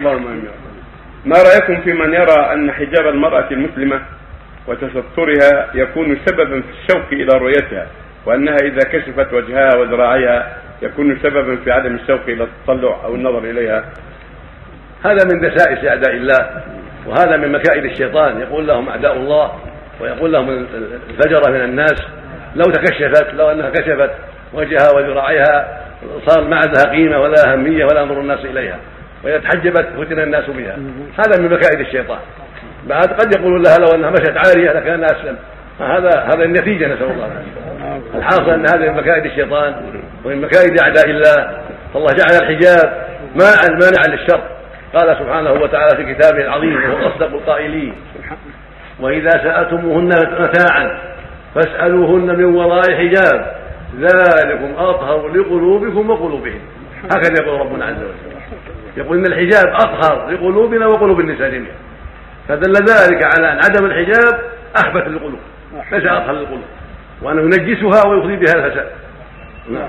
اللهم امين ما رأيكم في من يرى أن حجاب المرأة المسلمة وتسترها يكون سببا في الشوق إلى رؤيتها وأنها إذا كشفت وجهها وذراعيها يكون سببا في عدم الشوق إلى التطلع أو النظر إليها؟ هذا من دسائس أعداء الله وهذا من مكائد الشيطان. يقول لهم أعداء الله ويقول لهم الفجره من الناس. لو تكشفت لو أنها كشفت وجهها وذراعيها صار ما عندها قيمة ولا أهمية ولا ينظر الناس إليها. وإذا تحجبت فتن الناس بها. هذا من مكائد الشيطان. بعد قد يقول لها لو أنها مشت عارية لكان أسلم. هذا هذا النتيجة نسأل الله. العافيه الحاصل أن هذا من مكائد الشيطان ومن مكائد أعداء الله. فالله جعل الحجاب ماء مانعا للشر. قال سبحانه وتعالى في كتابه العظيم وهو أصدق القائلين. وإذا سألتموهن متاعا فاسألوهن من وراء حجاب ذلكم أطهر لقلوبكم وقلوبهم. هكذا يقول ربنا عز وجل. يقول إن الحجاب أطهر لقلوبنا وقلوب النساء جميعا. فدل ذلك على أن عدم الحجاب اخبث للقلوب ليس أطهر للقلوب. وأنه ينجسها ويفضي بها الفساد. نعم.